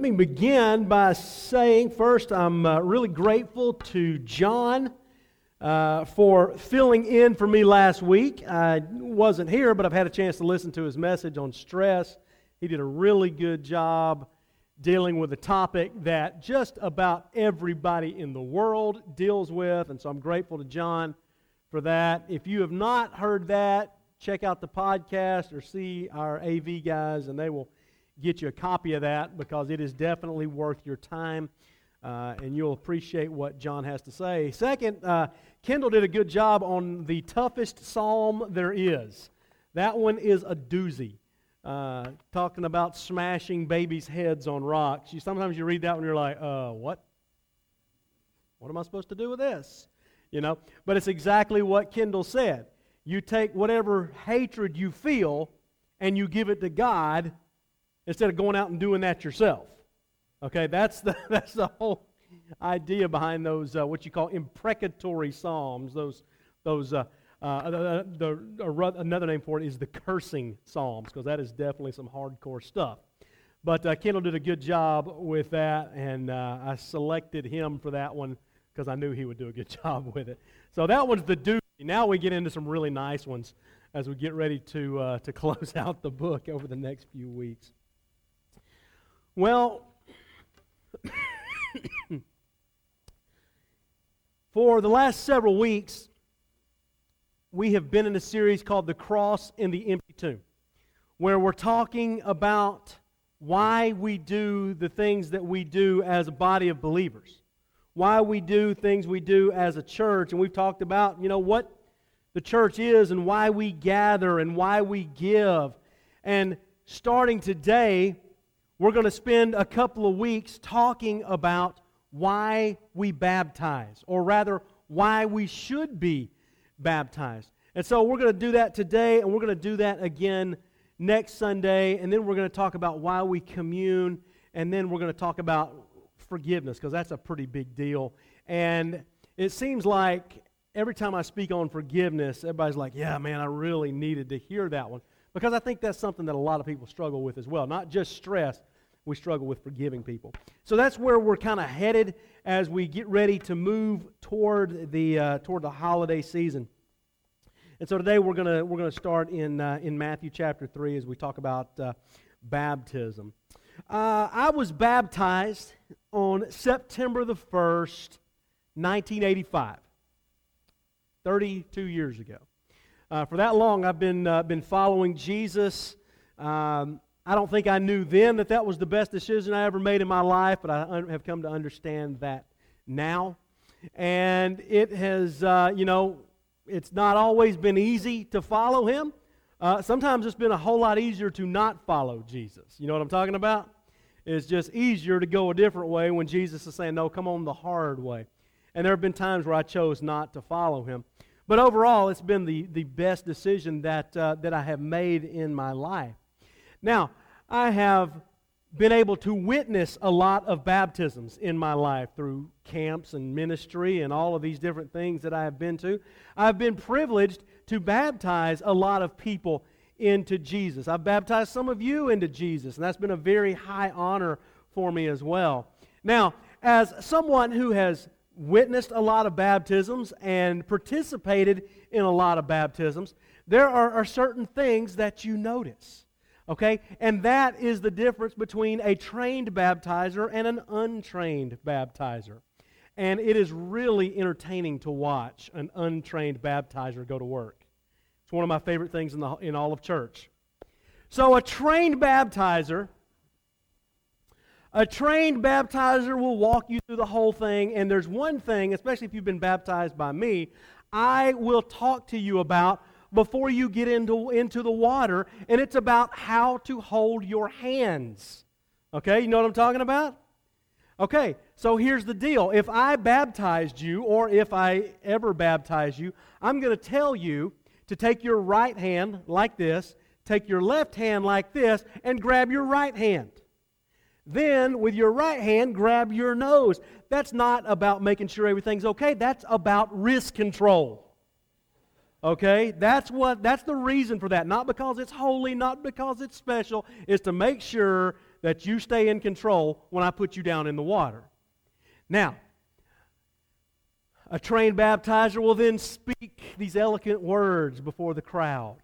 Let me begin by saying first, I'm uh, really grateful to John uh, for filling in for me last week. I wasn't here, but I've had a chance to listen to his message on stress. He did a really good job dealing with a topic that just about everybody in the world deals with, and so I'm grateful to John for that. If you have not heard that, check out the podcast or see our AV guys, and they will get you a copy of that because it is definitely worth your time. Uh, and you'll appreciate what John has to say. Second, uh, Kendall did a good job on the toughest psalm there is. That one is a doozy. Uh, talking about smashing babies' heads on rocks. You, sometimes you read that one, you're like, uh, what? What am I supposed to do with this? You know, but it's exactly what Kendall said. You take whatever hatred you feel and you give it to God, instead of going out and doing that yourself. Okay, that's the, that's the whole idea behind those, uh, what you call imprecatory psalms, those, those uh, uh, the, the, another name for it is the cursing psalms, because that is definitely some hardcore stuff. But uh, Kendall did a good job with that, and uh, I selected him for that one because I knew he would do a good job with it. So that one's the duty. Now we get into some really nice ones as we get ready to, uh, to close out the book over the next few weeks. Well, for the last several weeks, we have been in a series called The Cross in the Empty Tomb, where we're talking about why we do the things that we do as a body of believers, why we do things we do as a church. And we've talked about, you know, what the church is and why we gather and why we give. And starting today, we're going to spend a couple of weeks talking about why we baptize, or rather, why we should be baptized. And so we're going to do that today, and we're going to do that again next Sunday, and then we're going to talk about why we commune, and then we're going to talk about forgiveness, because that's a pretty big deal. And it seems like every time I speak on forgiveness, everybody's like, yeah, man, I really needed to hear that one. Because I think that's something that a lot of people struggle with as well. Not just stress, we struggle with forgiving people. So that's where we're kind of headed as we get ready to move toward the, uh, toward the holiday season. And so today we're gonna we're gonna start in, uh, in Matthew chapter 3 as we talk about uh, baptism. Uh, I was baptized on September the 1st, 1985, 32 years ago. Uh, for that long, I've been, uh, been following Jesus. Um, I don't think I knew then that that was the best decision I ever made in my life, but I have come to understand that now. And it has, uh, you know, it's not always been easy to follow him. Uh, sometimes it's been a whole lot easier to not follow Jesus. You know what I'm talking about? It's just easier to go a different way when Jesus is saying, no, come on the hard way. And there have been times where I chose not to follow him. But overall, it's been the, the best decision that, uh, that I have made in my life. Now, I have been able to witness a lot of baptisms in my life through camps and ministry and all of these different things that I have been to. I've been privileged to baptize a lot of people into Jesus. I've baptized some of you into Jesus, and that's been a very high honor for me as well. Now, as someone who has witnessed a lot of baptisms and participated in a lot of baptisms, there are, are certain things that you notice. Okay? And that is the difference between a trained baptizer and an untrained baptizer. And it is really entertaining to watch an untrained baptizer go to work. It's one of my favorite things in, the, in all of church. So, a trained baptizer, a trained baptizer will walk you through the whole thing. And there's one thing, especially if you've been baptized by me, I will talk to you about before you get into, into the water, and it's about how to hold your hands. Okay, you know what I'm talking about? Okay, so here's the deal. If I baptized you, or if I ever baptize you, I'm going to tell you to take your right hand like this, take your left hand like this, and grab your right hand. Then, with your right hand, grab your nose. That's not about making sure everything's okay, that's about risk control. Okay? That's what that's the reason for that. Not because it's holy, not because it's special, is to make sure that you stay in control when I put you down in the water. Now, a trained baptizer will then speak these eloquent words before the crowd.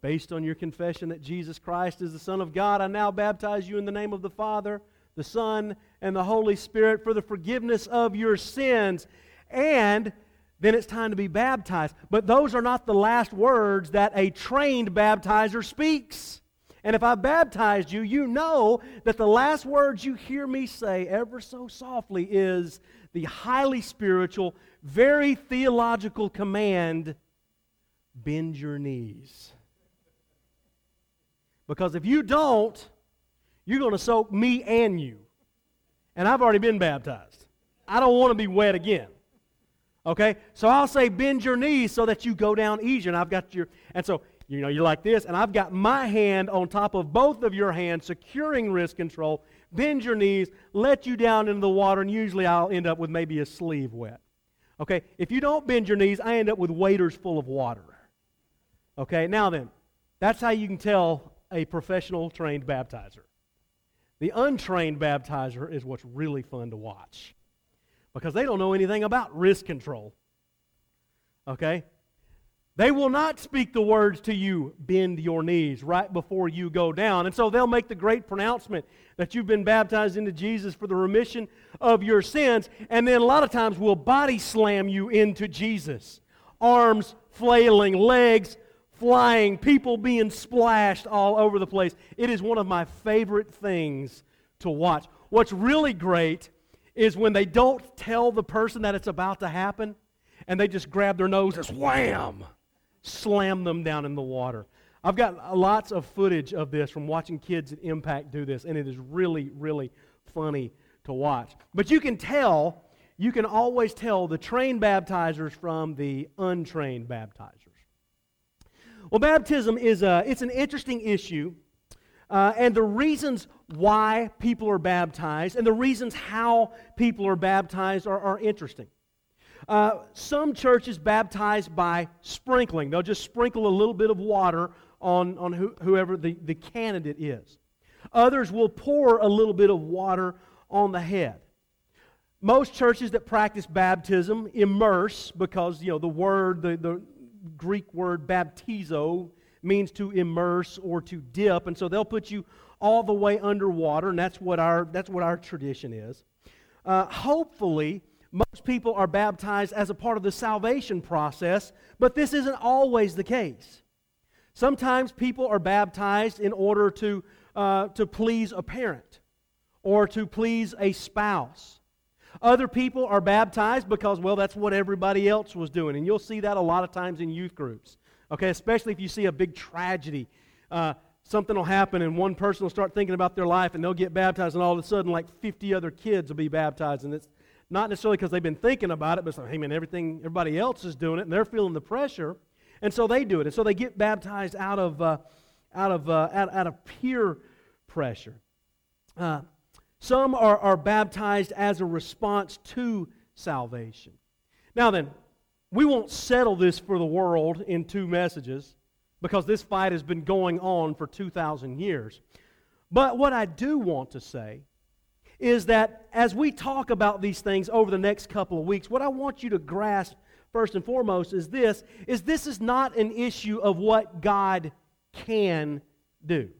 Based on your confession that Jesus Christ is the Son of God, I now baptize you in the name of the Father, the Son, and the Holy Spirit for the forgiveness of your sins. And then it's time to be baptized. But those are not the last words that a trained baptizer speaks. And if I baptized you, you know that the last words you hear me say ever so softly is the highly spiritual, very theological command bend your knees. Because if you don't, you're going to soak me and you. And I've already been baptized. I don't want to be wet again. Okay? So I'll say bend your knees so that you go down easier. And I've got your, and so, you know, you're like this, and I've got my hand on top of both of your hands, securing wrist control. Bend your knees, let you down into the water, and usually I'll end up with maybe a sleeve wet. Okay? If you don't bend your knees, I end up with waders full of water. Okay? Now then, that's how you can tell a professional trained baptizer. The untrained baptizer is what's really fun to watch because they don't know anything about risk control. Okay? They will not speak the words to you, bend your knees, right before you go down. And so they'll make the great pronouncement that you've been baptized into Jesus for the remission of your sins. And then a lot of times will body slam you into Jesus. Arms flailing, legs flying, people being splashed all over the place. It is one of my favorite things to watch. What's really great is when they don't tell the person that it's about to happen and they just grab their nose and wham, slam them down in the water. I've got lots of footage of this from watching kids at Impact do this, and it is really, really funny to watch. But you can tell, you can always tell the trained baptizers from the untrained baptizers. Well, baptism is a, it's an interesting issue, uh, and the reasons why people are baptized and the reasons how people are baptized are, are interesting. Uh, some churches baptize by sprinkling. They'll just sprinkle a little bit of water on, on who, whoever the, the candidate is. Others will pour a little bit of water on the head. Most churches that practice baptism immerse because, you know, the word, the, the Greek word baptizo means to immerse or to dip. And so they'll put you all the way underwater, and that's what our, that's what our tradition is. Uh, hopefully, most people are baptized as a part of the salvation process, but this isn't always the case. Sometimes people are baptized in order to, uh, to please a parent or to please a spouse. Other people are baptized because, well, that's what everybody else was doing. And you'll see that a lot of times in youth groups. Okay, especially if you see a big tragedy. Uh, something will happen and one person will start thinking about their life and they'll get baptized and all of a sudden like 50 other kids will be baptized. And it's not necessarily because they've been thinking about it but it's like hey man everything everybody else is doing it and they're feeling the pressure. And so they do it. And so they get baptized out of uh, out of uh, out, out, of peer pressure. Uh, some are, are baptized as a response to salvation. Now then we won't settle this for the world in two messages because this fight has been going on for 2,000 years. But what I do want to say is that as we talk about these things over the next couple of weeks, what I want you to grasp first and foremost is this is this is not an issue of what God can do.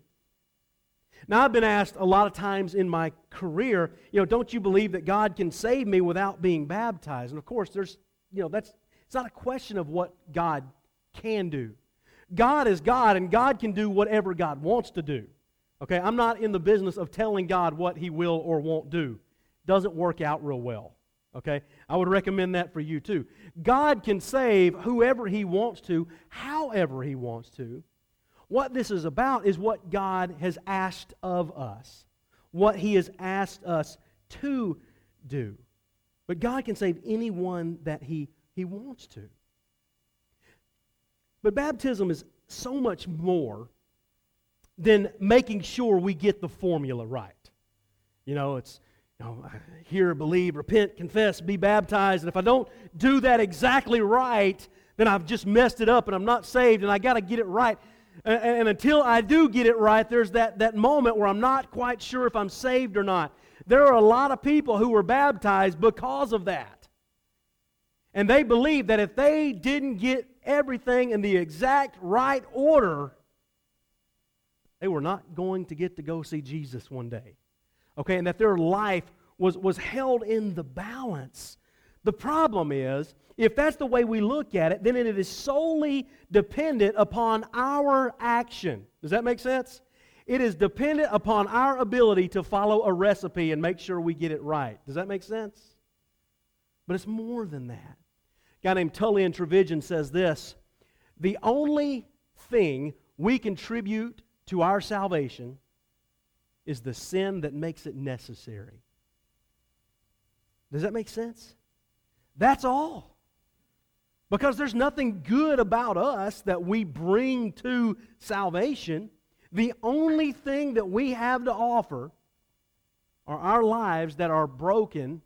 Now I've been asked a lot of times in my career, you know, don't you believe that God can save me without being baptized? And of course there's, you know, that's it's not a question of what God can do. God is God, and God can do whatever God wants to do. Okay, I'm not in the business of telling God what He will or won't do. Doesn't work out real well. Okay, I would recommend that for you too. God can save whoever He wants to, however He wants to. What this is about is what God has asked of us, what He has asked us to do. But God can save anyone that He, he wants to. But baptism is so much more than making sure we get the formula right. You know, it's you know, hear, believe, repent, confess, be baptized. And if I don't do that exactly right, then I've just messed it up and I'm not saved and I got to get it right. And, and, until I do get it right, there's that, that moment where I'm not quite sure if I'm saved or not. There are a lot of people who were baptized because of that. And they believed that if they didn't get everything in the exact right order, they were not going to get to go see Jesus one day. Okay, and that their life was, was held in the balance. The problem is, if that's the way we look at it, then it is solely dependent upon our action. Does that make sense? It is dependent upon our ability to follow a recipe and make sure we get it right. Does that make sense? But it's more than that. Guy named Tullian Tchividjian says this The only thing we contribute to our salvation is the sin that makes it necessary. Does that make sense? That's all. Because there's nothing good about us that we bring to salvation. The only thing that we have to offer are our lives that are broken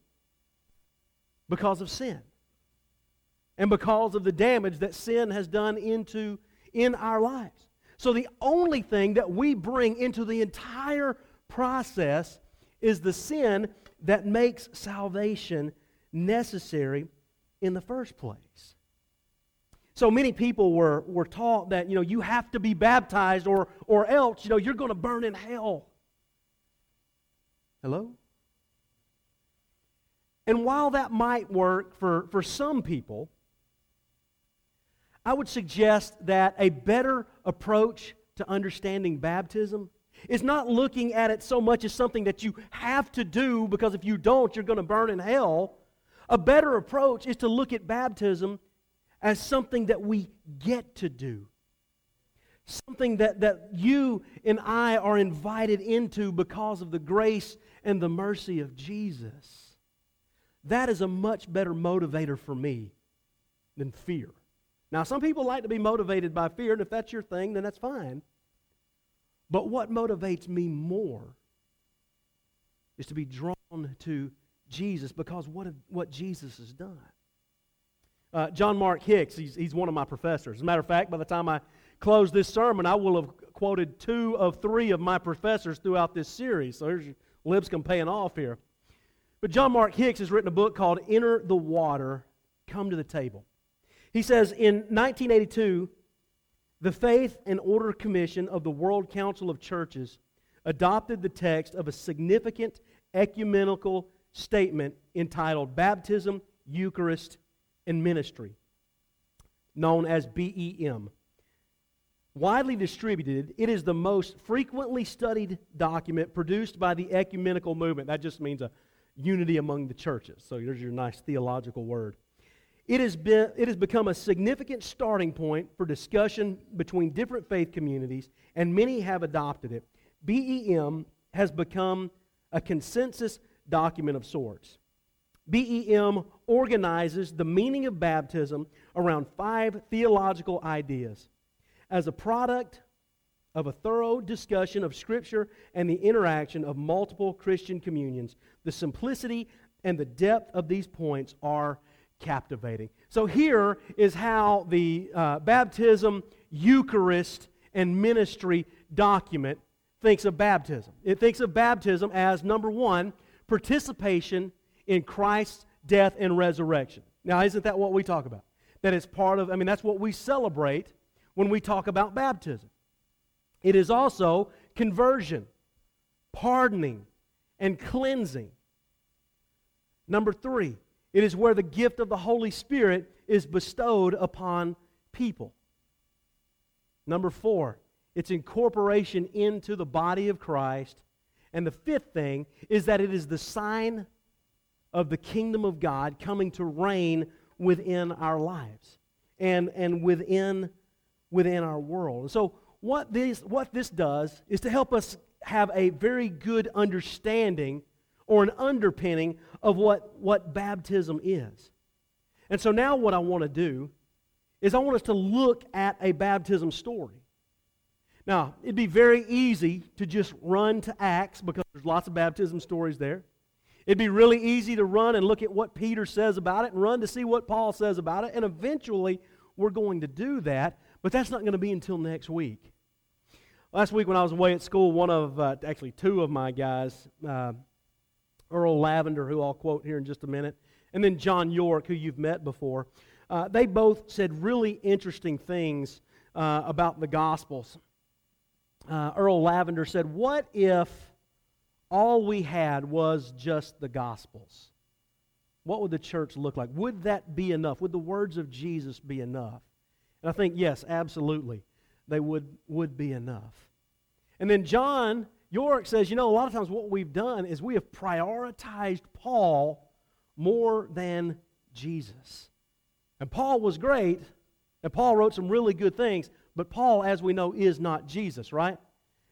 because of sin and because of the damage that sin has done into in our lives. So the only thing that we bring into the entire process is the sin that makes salvation necessary in the first place. So many people were, were taught that, you know, you have to be baptized or, or else, you know, you're going to burn in hell. Hello? And while that might work for, for some people, I would suggest that a better approach to understanding baptism is not looking at it so much as something that you have to do because if you don't, you're going to burn in hell. A better approach is to look at baptism as something that we get to do. Something that, that you and I are invited into because of the grace and the mercy of Jesus. That is a much better motivator for me than fear. Now, some people like to be motivated by fear, and if that's your thing, then that's fine. But what motivates me more is to be drawn to Jesus because what, what Jesus has done. Uh, John Mark Hicks, he's, he's one of my professors. As a matter of fact, by the time I close this sermon, I will have quoted two of three of my professors throughout this series. So here's your Lipscomb paying off here. But John Mark Hicks has written a book called Enter the Water, Come to the Table. He says in 1982, the Faith and Order Commission of the World Council of Churches adopted the text of a significant ecumenical statement entitled Baptism, Eucharist, and Ministry, known as BEM. Widely distributed, it is the most frequently studied document produced by the ecumenical movement. That just means a unity among the churches. So here's your nice theological word. It has, been, it has become a significant starting point for discussion between different faith communities, and many have adopted it. BEM has become a consensus document of sorts. BEM organizes the meaning of baptism around five theological ideas. As a product of a thorough discussion of Scripture and the interaction of multiple Christian communions, the simplicity and the depth of these points are captivating. So, here is how the uh, baptism, Eucharist, and ministry document thinks of baptism. It thinks of baptism as number one, participation in Christ's death and resurrection. Now, isn't that what we talk about? That is part of, I mean, that's what we celebrate when we talk about baptism. It is also conversion, pardoning, and cleansing. Number three, it is where the gift of the Holy Spirit is bestowed upon people. Number four, it's incorporation into the body of Christ. And the fifth thing is that it is the sign of the kingdom of God coming to reign within our lives and, and within, within our world. And so, what this, what this does is to help us have a very good understanding or an underpinning of what, what baptism is. And so now what I want to do is I want us to look at a baptism story. Now, it'd be very easy to just run to Acts because there's lots of baptism stories there. It'd be really easy to run and look at what Peter says about it and run to see what Paul says about it. And eventually, we're going to do that, but that's not going to be until next week. Last week when I was away at school, one of, uh, actually two of my guys, uh, Earl Lavender, who I'll quote here in just a minute, and then John York, who you've met before, uh, they both said really interesting things uh, about the Gospels. Uh, Earl Lavender said, What if all we had was just the Gospels? What would the church look like? Would that be enough? Would the words of Jesus be enough? And I think, yes, absolutely, they would, would be enough. And then John York says, you know, a lot of times what we've done is we have prioritized Paul more than Jesus. And Paul was great, and Paul wrote some really good things, but Paul, as we know, is not Jesus, right?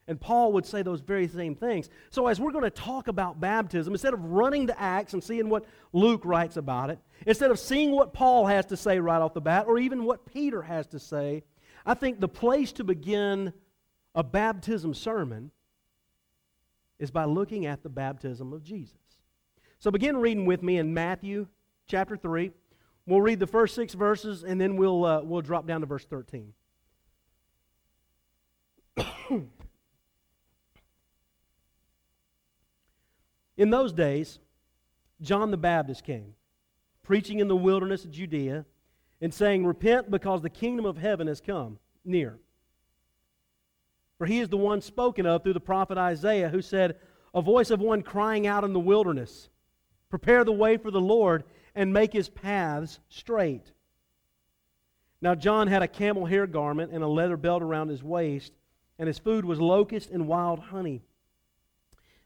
And Paul would say those very same things. So, as we're going to talk about baptism, instead of running to Acts and seeing what Luke writes about it, instead of seeing what Paul has to say right off the bat, or even what Peter has to say, I think the place to begin a baptism sermon is by looking at the baptism of Jesus. So, begin reading with me in Matthew chapter 3. We'll read the first six verses, and then we'll, uh, we'll drop down to verse 13. In those days, John the Baptist came, preaching in the wilderness of Judea, and saying, Repent, because the kingdom of heaven has come near. For he is the one spoken of through the prophet Isaiah, who said, A voice of one crying out in the wilderness, Prepare the way for the Lord, and make his paths straight. Now John had a camel hair garment and a leather belt around his waist, and his food was locust and wild honey.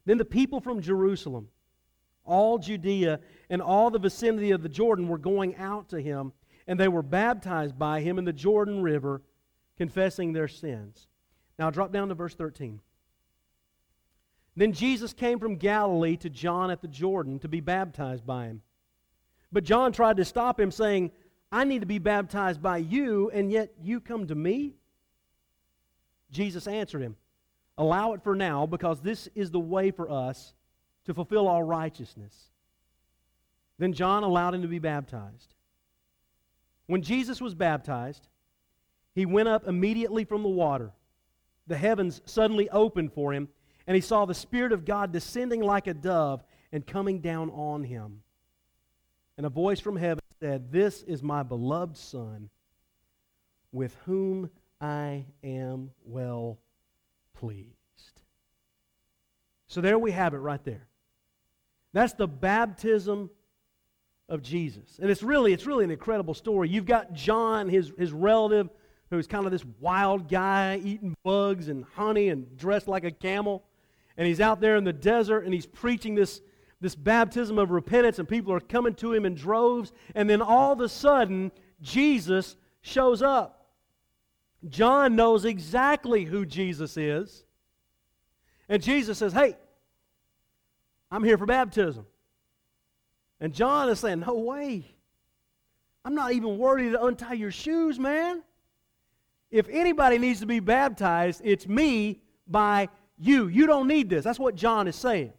Then the people from Jerusalem, all Judea, and all the vicinity of the Jordan were going out to him, and they were baptized by him in the Jordan River, confessing their sins. Now drop down to verse 13. Then Jesus came from Galilee to John at the Jordan to be baptized by him. But John tried to stop him, saying, I need to be baptized by you, and yet you come to me? Jesus answered him, Allow it for now, because this is the way for us to fulfill all righteousness. Then John allowed him to be baptized. When Jesus was baptized, he went up immediately from the water. The heavens suddenly opened for him, and he saw the Spirit of God descending like a dove and coming down on him. And a voice from heaven said, This is my beloved Son, with whom I am well pleased. So there we have it right there. That's the baptism of Jesus. And it's really, it's really an incredible story. You've got John, his, his relative, who's kind of this wild guy eating bugs and honey and dressed like a camel. And he's out there in the desert and he's preaching this, this baptism of repentance, and people are coming to him in droves. And then all of a sudden, Jesus shows up. John knows exactly who Jesus is. And Jesus says, Hey, I'm here for baptism. And John is saying, No way. I'm not even worthy to untie your shoes, man. If anybody needs to be baptized, it's me by you. You don't need this. That's what John is saying.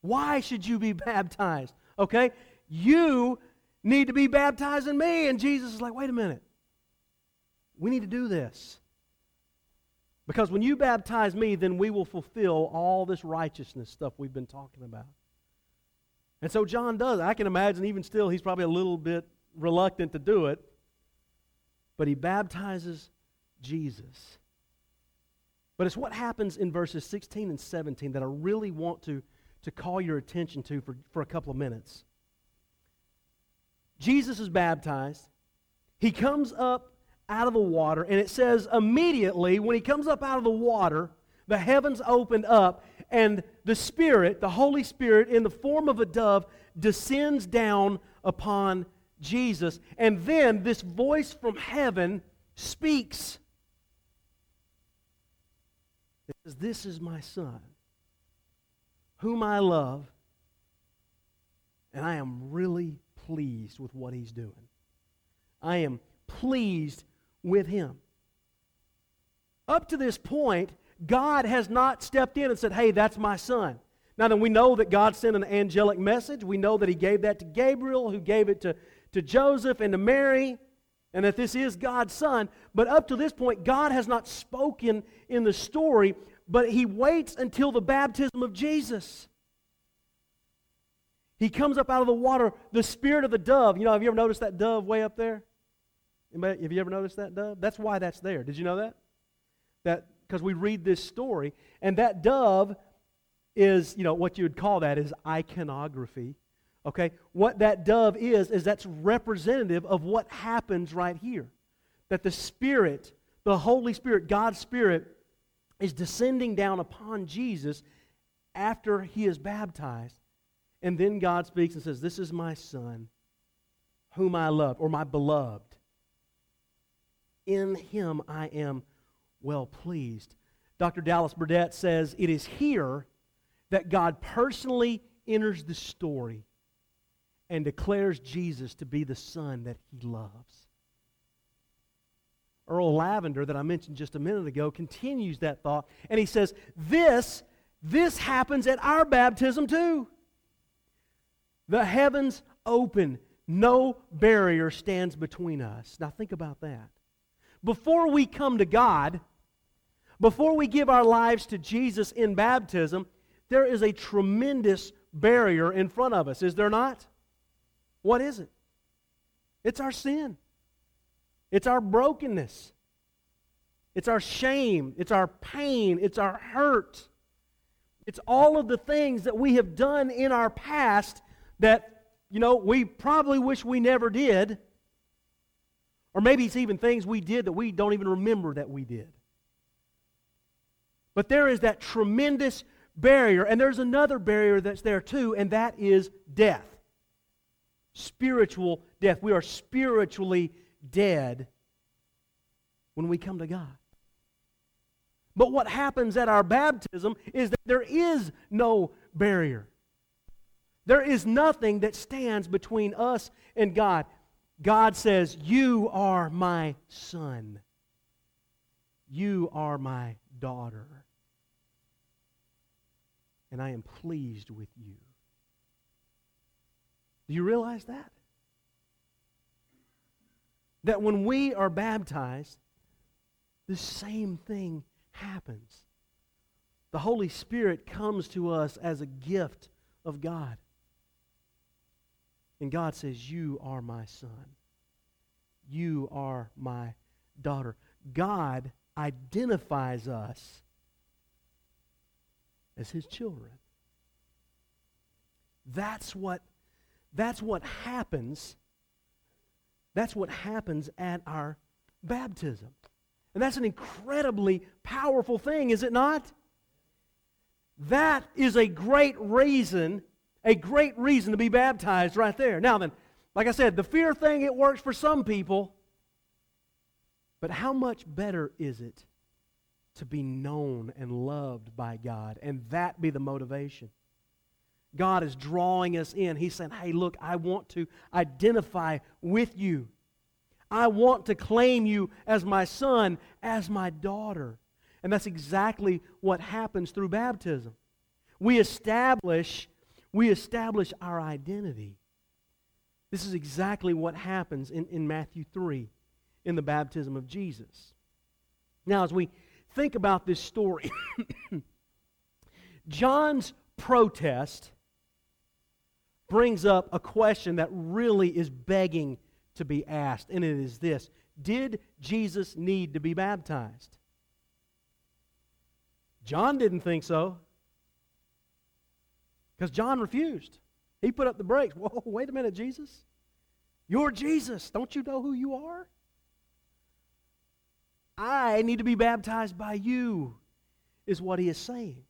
Why should you be baptized? Okay? You need to be baptized in me. And Jesus is like, wait a minute. We need to do this. Because when you baptize me, then we will fulfill all this righteousness stuff we've been talking about. And so John does. I can imagine, even still, he's probably a little bit reluctant to do it. But he baptizes Jesus. But it's what happens in verses 16 and 17 that I really want to, to call your attention to for, for a couple of minutes. Jesus is baptized. He comes up out of the water. And it says, immediately, when he comes up out of the water, the heavens opened up, and the Spirit, the Holy Spirit, in the form of a dove, descends down upon Jesus. And then this voice from heaven speaks. Says, This is my Son, whom I love, and I am really pleased with what he's doing. I am pleased with him. Up to this point, God has not stepped in and said, Hey, that's my son. Now, then we know that God sent an angelic message. We know that He gave that to Gabriel, who gave it to, to Joseph and to Mary. And that this is God's Son. But up to this point, God has not spoken in the story, but He waits until the baptism of Jesus. He comes up out of the water, the spirit of the dove. You know, have you ever noticed that dove way up there? Anybody, have you ever noticed that dove? That's why that's there. Did you know that? That because we read this story, and that dove is, you know, what you would call that is iconography. Okay? What that dove is, is that's representative of what happens right here. That the Spirit, the Holy Spirit, God's Spirit, is descending down upon Jesus after he is baptized. And then God speaks and says, This is my Son, whom I love, or my beloved. In him I am well pleased. Dr. Dallas Burdett says it is here that God personally enters the story and declares Jesus to be the Son that he loves. Earl Lavender, that I mentioned just a minute ago, continues that thought, and he says, This, this happens at our baptism too. The heavens open, no barrier stands between us. Now think about that. Before we come to God, before we give our lives to Jesus in baptism, there is a tremendous barrier in front of us, is there not? What is it? It's our sin. It's our brokenness. It's our shame. It's our pain. It's our hurt. It's all of the things that we have done in our past that, you know, we probably wish we never did. Or maybe it's even things we did that we don't even remember that we did. But there is that tremendous barrier, and there's another barrier that's there too, and that is death. Spiritual death. We are spiritually dead when we come to God. But what happens at our baptism is that there is no barrier. There is nothing that stands between us and God. God says, You are my son. You are my daughter. And I am pleased with you. Do you realize that? That when we are baptized, the same thing happens. The Holy Spirit comes to us as a gift of God. And God says, You are my son. You are my daughter. God identifies us as his children. That's what, that's what happens. That's what happens at our baptism. And that's an incredibly powerful thing, is it not? That is a great reason a great reason to be baptized right there. Now, then, like I said, the fear thing, it works for some people. But how much better is it to be known and loved by God and that be the motivation? God is drawing us in. He's saying, hey, look, I want to identify with you. I want to claim you as my son, as my daughter. And that's exactly what happens through baptism. We establish we establish our identity. This is exactly what happens in, in Matthew 3 in the baptism of Jesus. Now, as we think about this story, John's protest brings up a question that really is begging to be asked, and it is this Did Jesus need to be baptized? John didn't think so. Because John refused. He put up the brakes. Whoa, wait a minute, Jesus. You're Jesus. Don't you know who you are? I need to be baptized by you, is what he is saying.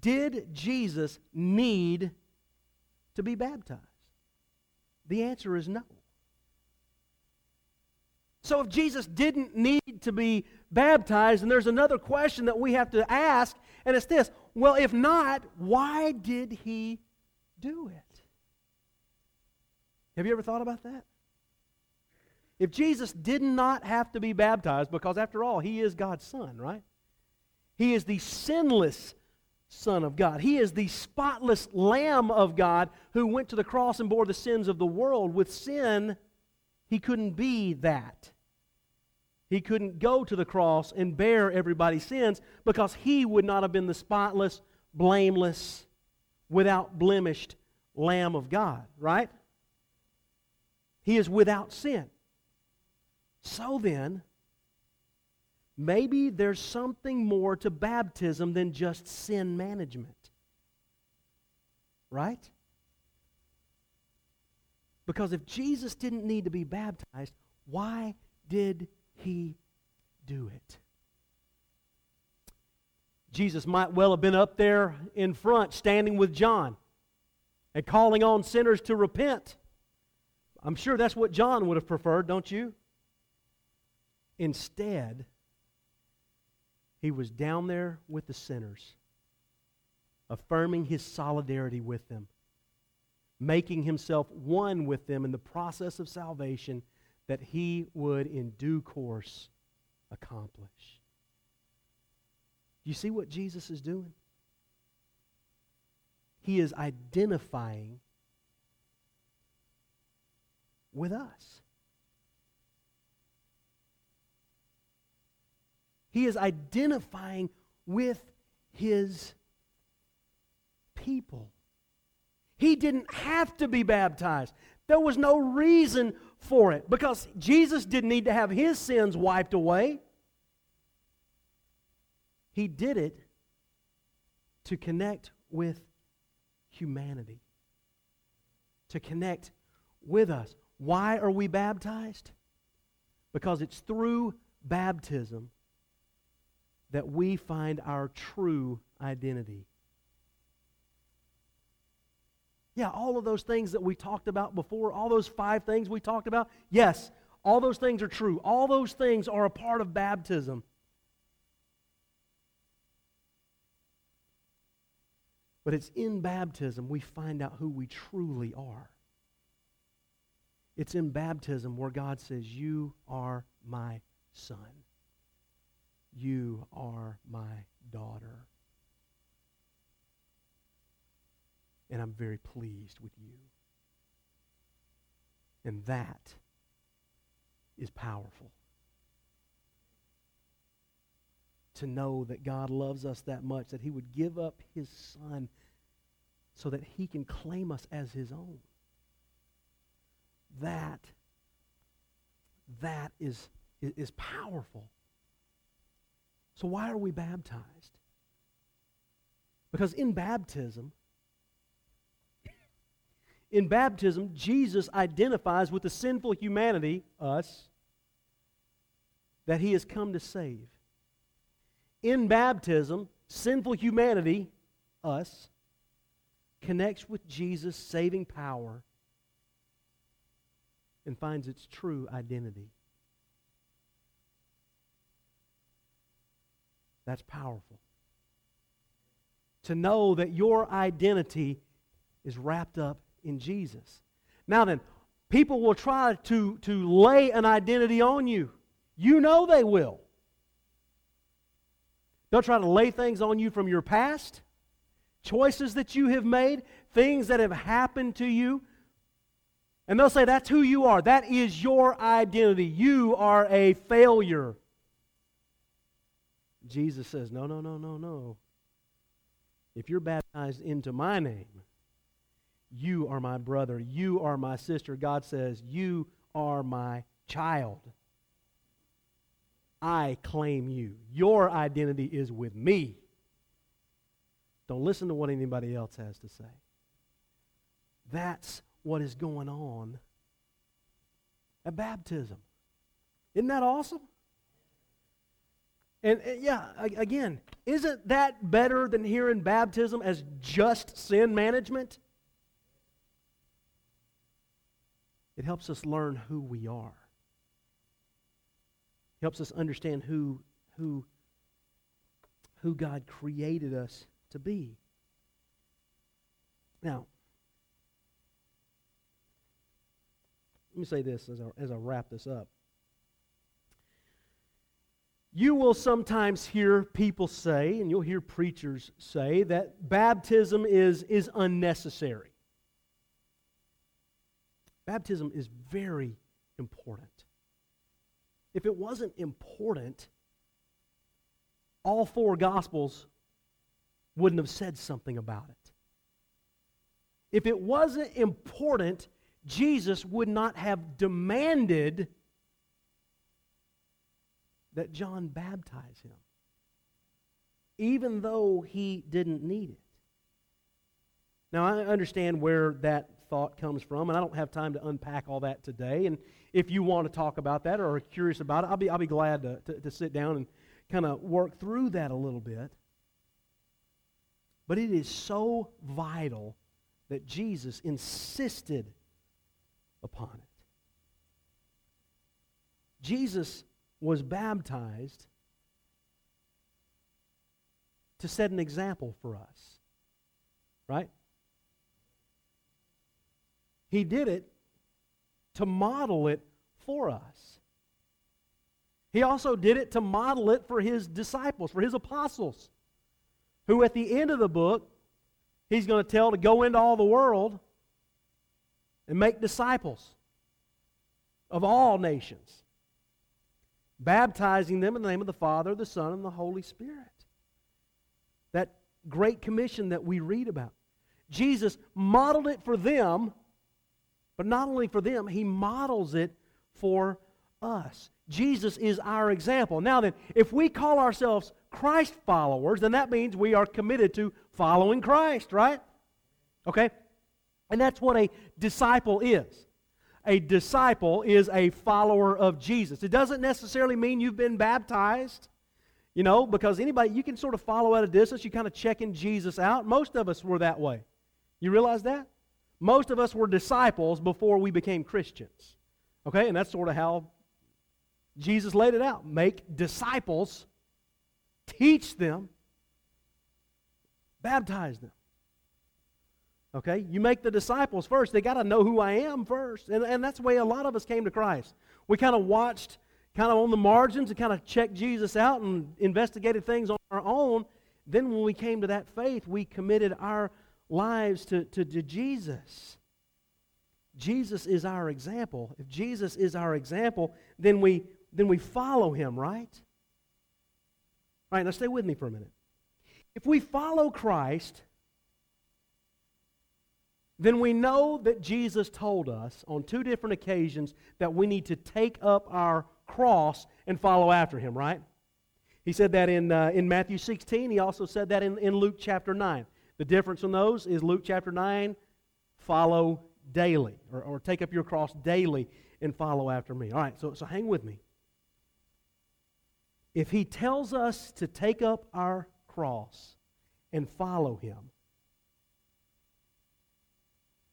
Did Jesus need to be baptized? The answer is no. So if Jesus didn't need to be baptized, and there's another question that we have to ask, and it's this well, if not, why did he do it? Have you ever thought about that? If Jesus did not have to be baptized, because after all, he is God's Son, right? He is the sinless Son of God. He is the spotless Lamb of God who went to the cross and bore the sins of the world with sin he couldn't be that. He couldn't go to the cross and bear everybody's sins because he would not have been the spotless, blameless, without blemished Lamb of God, right? He is without sin. So then, maybe there's something more to baptism than just sin management. Right? Because if Jesus didn't need to be baptized, why did he do it? Jesus might well have been up there in front, standing with John and calling on sinners to repent. I'm sure that's what John would have preferred, don't you? Instead, he was down there with the sinners, affirming his solidarity with them, making himself one with them in the process of salvation that he would in due course accomplish. You see what Jesus is doing? He is identifying with us. He is identifying with his people. He didn't have to be baptized. There was no reason for it because Jesus didn't need to have his sins wiped away. He did it to connect with humanity, to connect with us. Why are we baptized? Because it's through baptism that we find our true identity. Yeah, all of those things that we talked about before, all those five things we talked about, yes, all those things are true. All those things are a part of baptism. But it's in baptism we find out who we truly are. It's in baptism where God says, You are my son. You are my daughter. And I'm very pleased with you. And that is powerful. To know that God loves us that much, that He would give up His Son so that He can claim us as His own. That, that is, is, is powerful. So, why are we baptized? Because in baptism, in baptism, Jesus identifies with the sinful humanity, us, that he has come to save. In baptism, sinful humanity, us, connects with Jesus' saving power and finds its true identity. That's powerful. To know that your identity is wrapped up in Jesus. Now then, people will try to, to lay an identity on you. You know they will. They'll try to lay things on you from your past, choices that you have made, things that have happened to you. And they'll say, That's who you are. That is your identity. You are a failure. Jesus says, No, no, no, no, no. If you're baptized into my name, you are my brother. You are my sister. God says, You are my child. I claim you. Your identity is with me. Don't listen to what anybody else has to say. That's what is going on at baptism. Isn't that awesome? And, and yeah, again, isn't that better than hearing baptism as just sin management? It helps us learn who we are. It helps us understand who, who, who God created us to be. Now, let me say this as I, as I wrap this up. You will sometimes hear people say, and you'll hear preachers say, that baptism is, is unnecessary. Baptism is very, important. If it wasn't important, all four Gospels wouldn't have said something about it. If it wasn't important, Jesus would not have demanded that John baptize him, even though he didn't need it. Now, I understand where that thought comes from, and I don't have time to unpack all that today. And if you want to talk about that or are curious about it, I'll be, I'll be glad to, to, to sit down and kind of work through that a little bit. But it is so vital that Jesus insisted upon it. Jesus was baptized to set an example for us. Right? He did it to model it for us. He also did it to model it for his disciples, for his apostles, who at the end of the book, he's going to tell to go into all the world and make disciples of all nations, baptizing them in the name of the Father, the Son, and the Holy Spirit. That great commission that we read about. Jesus modeled it for them but not only for them, he models it for us. Jesus is our example. Now then, if we call ourselves Christ followers, then that means we are committed to following Christ, right? Okay? And that's what a disciple is. A disciple is a follower of Jesus. It doesn't necessarily mean you've been baptized, you know, because anybody, you can sort of follow at a distance. You kind of checking Jesus out. Most of us were that way. You realize that? Most of us were disciples before we became Christians. Okay? And that's sort of how Jesus laid it out. Make disciples, teach them, baptize them. Okay? You make the disciples first. They got to know who I am first. And, and that's the way a lot of us came to Christ. We kind of watched kind of on the margins and kind of checked Jesus out and investigated things on our own. Then when we came to that faith, we committed our lives to, to, to Jesus. Jesus is our example. If Jesus is our example, then we, then we follow him, right? All right, now stay with me for a minute. If we follow Christ, then we know that Jesus told us on two different occasions that we need to take up our cross and follow after him, right? He said that in, uh, in Matthew 16. He also said that in, in Luke chapter 9. The difference in those is Luke chapter 9, follow daily, or, or take up your cross daily and follow after me. All right, so, so hang with me. If he tells us to take up our cross and follow him,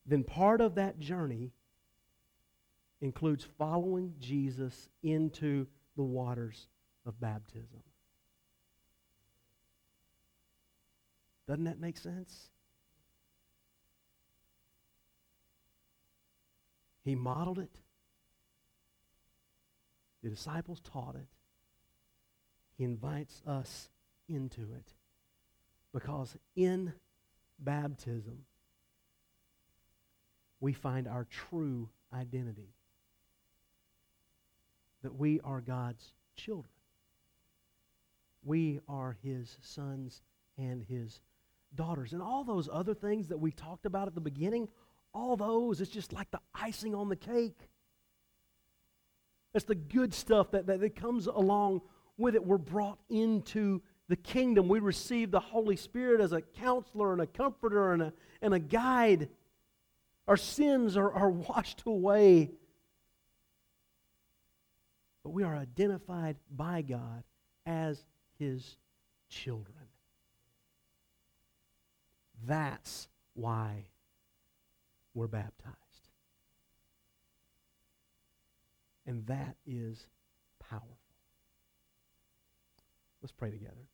then part of that journey includes following Jesus into the waters of baptism. Doesn't that make sense? He modeled it. The disciples taught it. He invites us into it. Because in baptism, we find our true identity. That we are God's children. We are his sons and his daughters. And all those other things that we talked about at the beginning, all those, it's just like the icing on the cake. That's the good stuff that, that, that comes along with it. We're brought into the kingdom. We receive the Holy Spirit as a counselor and a comforter and a, and a guide. Our sins are, are washed away. But we are identified by God as His children. That's why we're baptized. And that is powerful. Let's pray together.